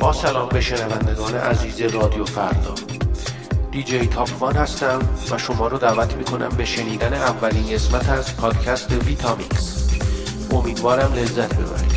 با سلام به شنوندگان عزیز رادیو فردا. دیجی تاپوان هستم و شما رو دعوت می‌کنم به شنیدن اولین قسمت از پادکست ویتامیکس امیدوارم لذت ببرید.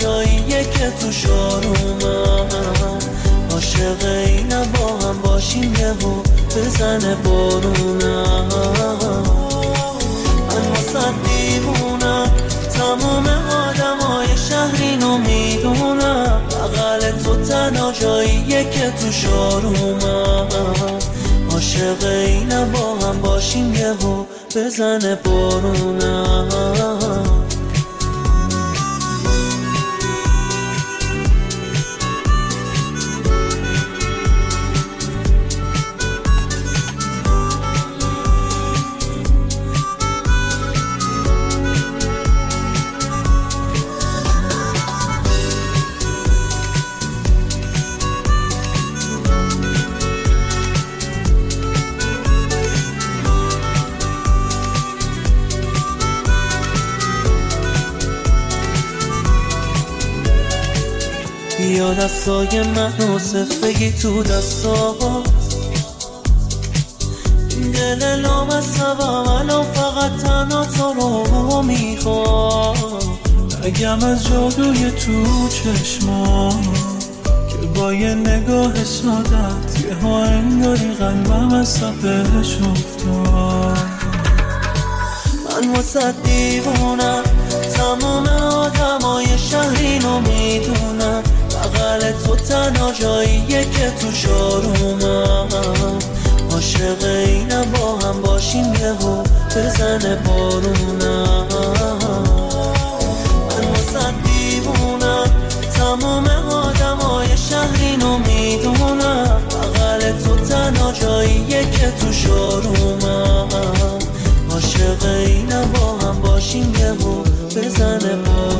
جاییه که تو شارومم عاشق اینم با هم باشیم یهو بزنه بارونم. من واسه دیوونم. تمام آدمای شهری رو می‌دونم. بغل تو تنها جاییه که تو شارومم عاشق اینم با هم باشیم یهو بزنه بارونم. دستای من و بگی تو دستات دل لامصبم الان فقط تنها تو رو می‌خوام. اگم از جادوی تو چشما که با یه نگاه سادت یه ها انگاری قلبم از بهش افتاد. من واسه دیوونم تمام آدمای شهرینو می‌دونم. بغل تو تنها جاییه که تو شارومم عاشق اینم با هم باشیم یهو بزنه بارونم من واسه دیوونم تمام آدمای شهرینو می‌دونم. بغل تو تنها جاییه که تو شارومم عاشق اینم با هم باشیم یهو بزنه بارونم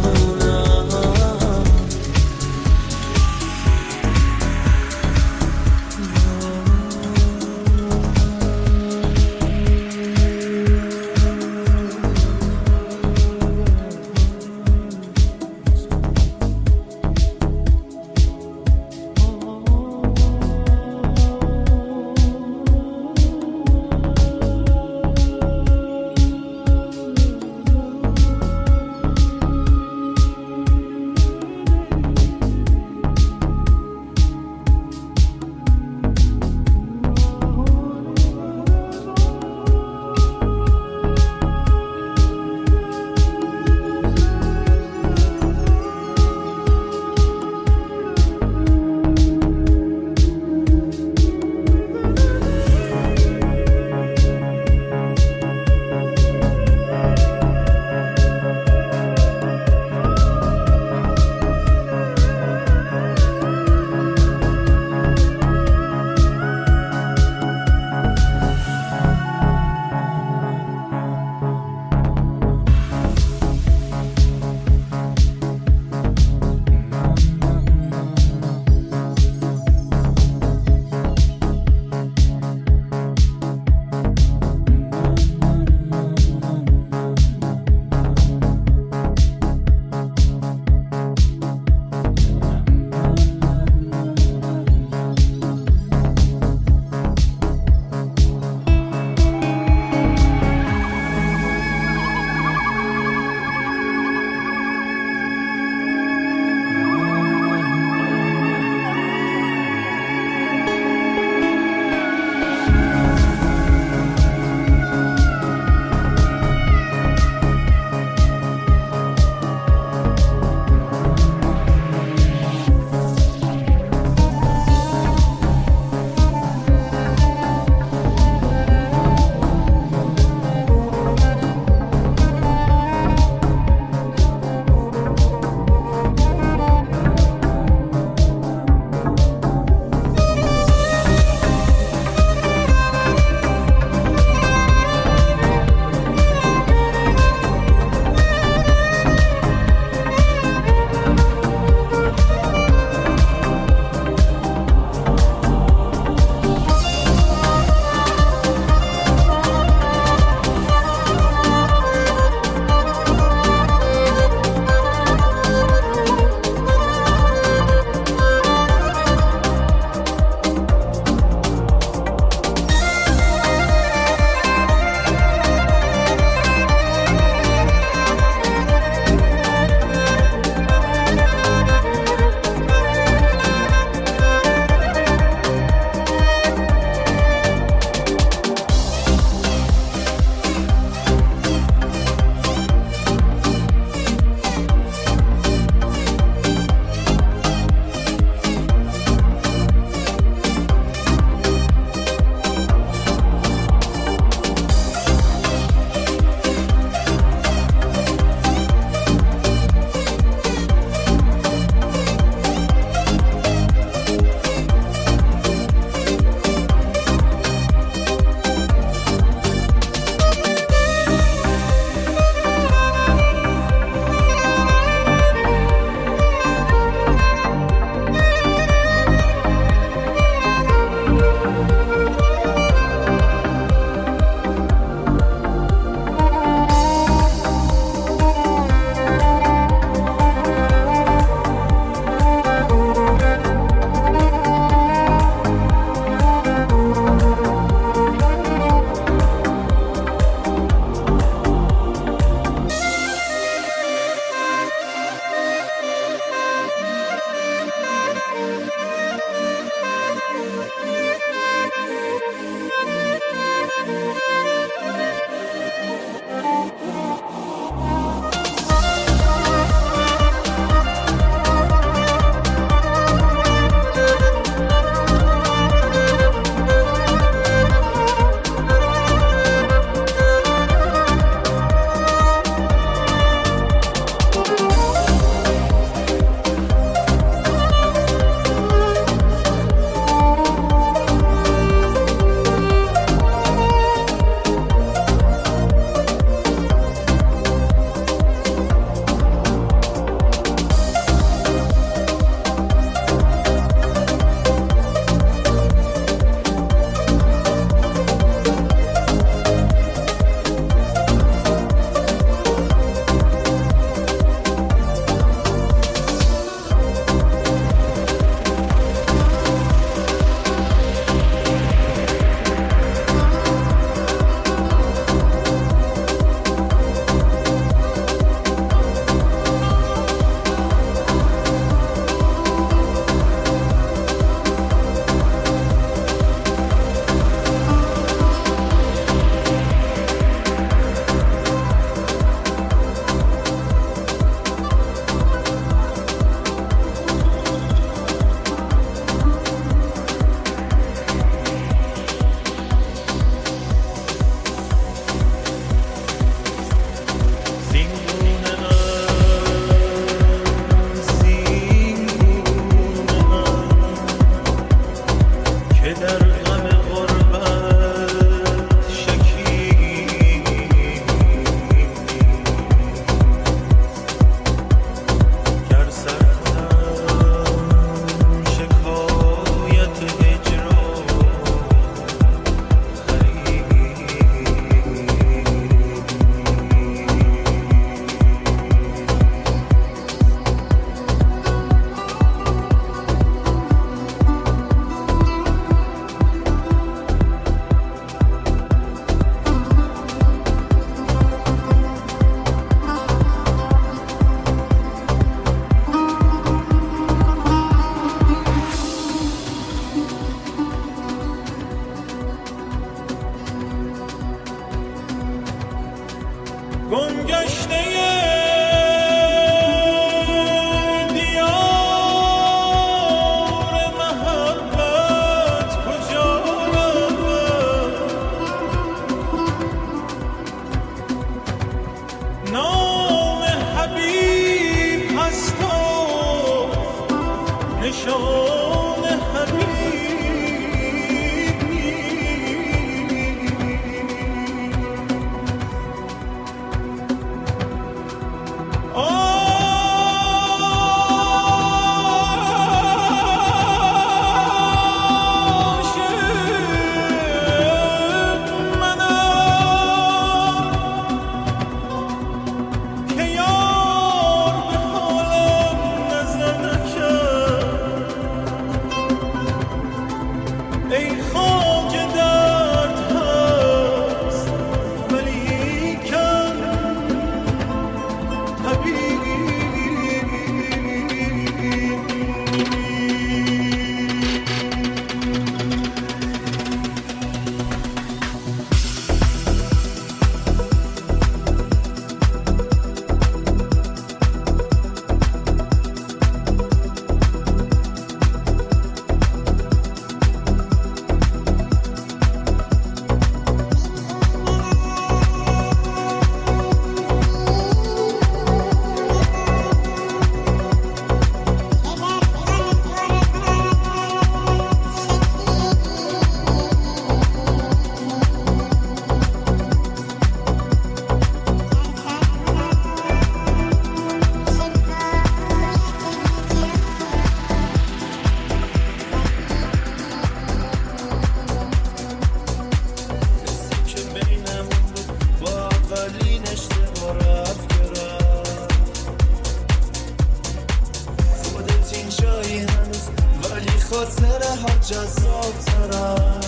جذاب ترم.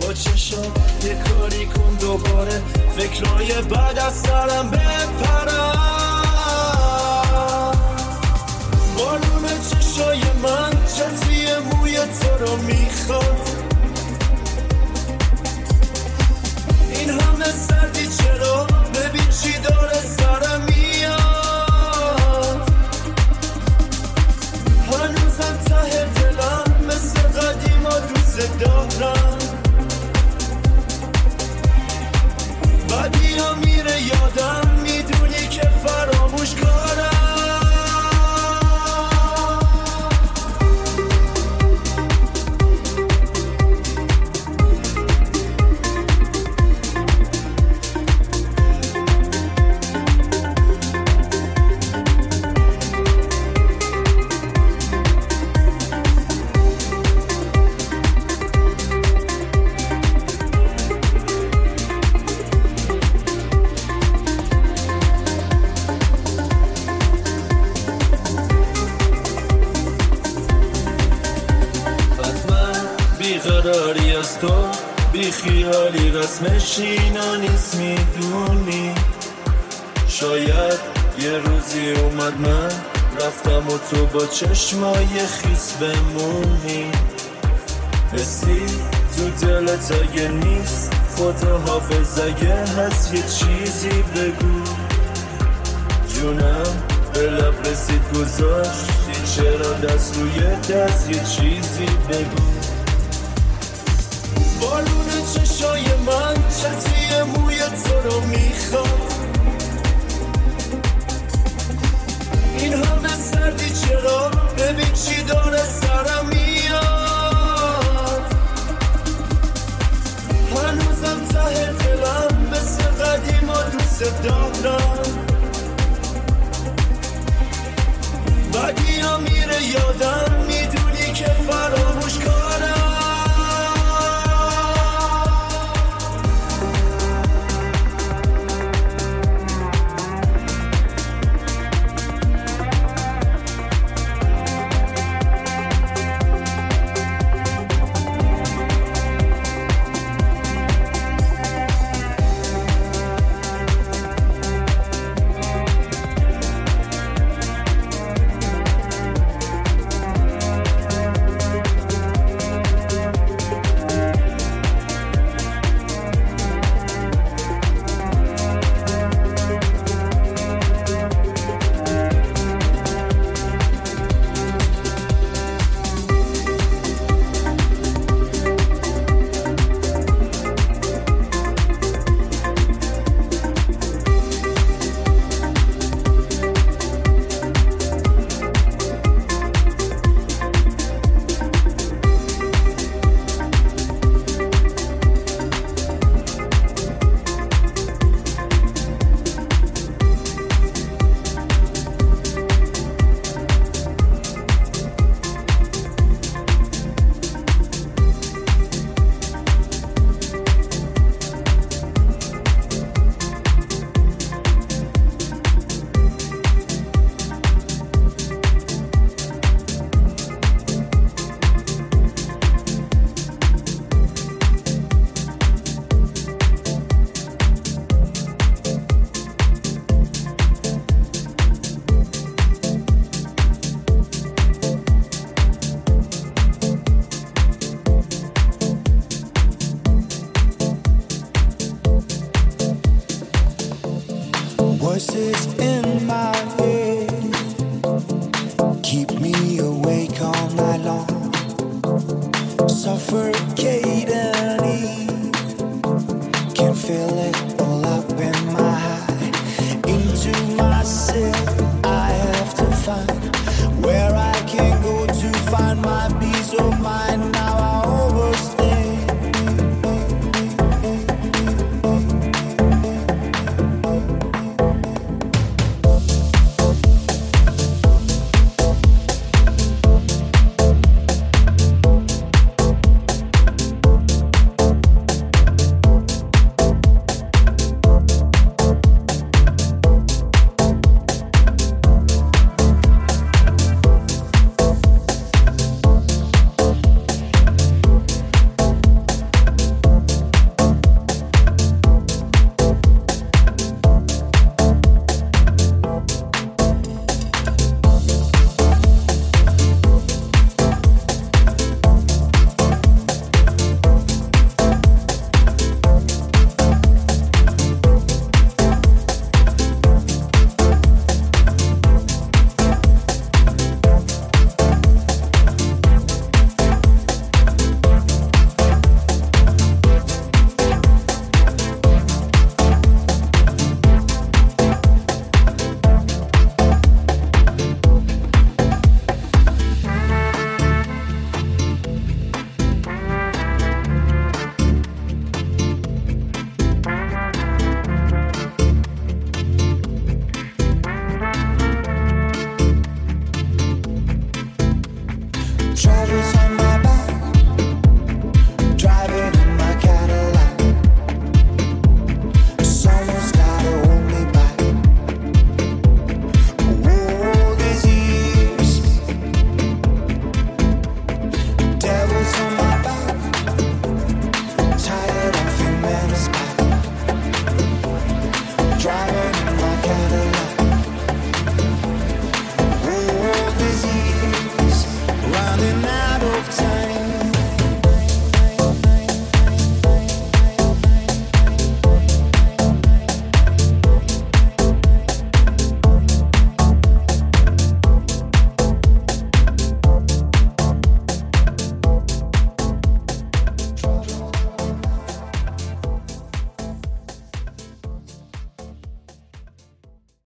با چشم یه کاری کن دوباره. فکرای بعد از سرم بپرم. بارون چشای من چتی موی تو رو می‌خواد این همه سردی چرا؟ ببین چی داره سرم یادم. چشمای خیس بمونی. حسی تو دلت اگه نیست خدا حافظ اگه هست یه چیزی بگو. جونم به لب رسید گذاشتی چرا دست روی دست یه چیزی بگو. بالون چشای من چطری موی تو رو می‌خواد سردی چرا؟ ببین چی داره سرم میاد. هنوزم ته دلم مثل قدیما دوست دارم. بدی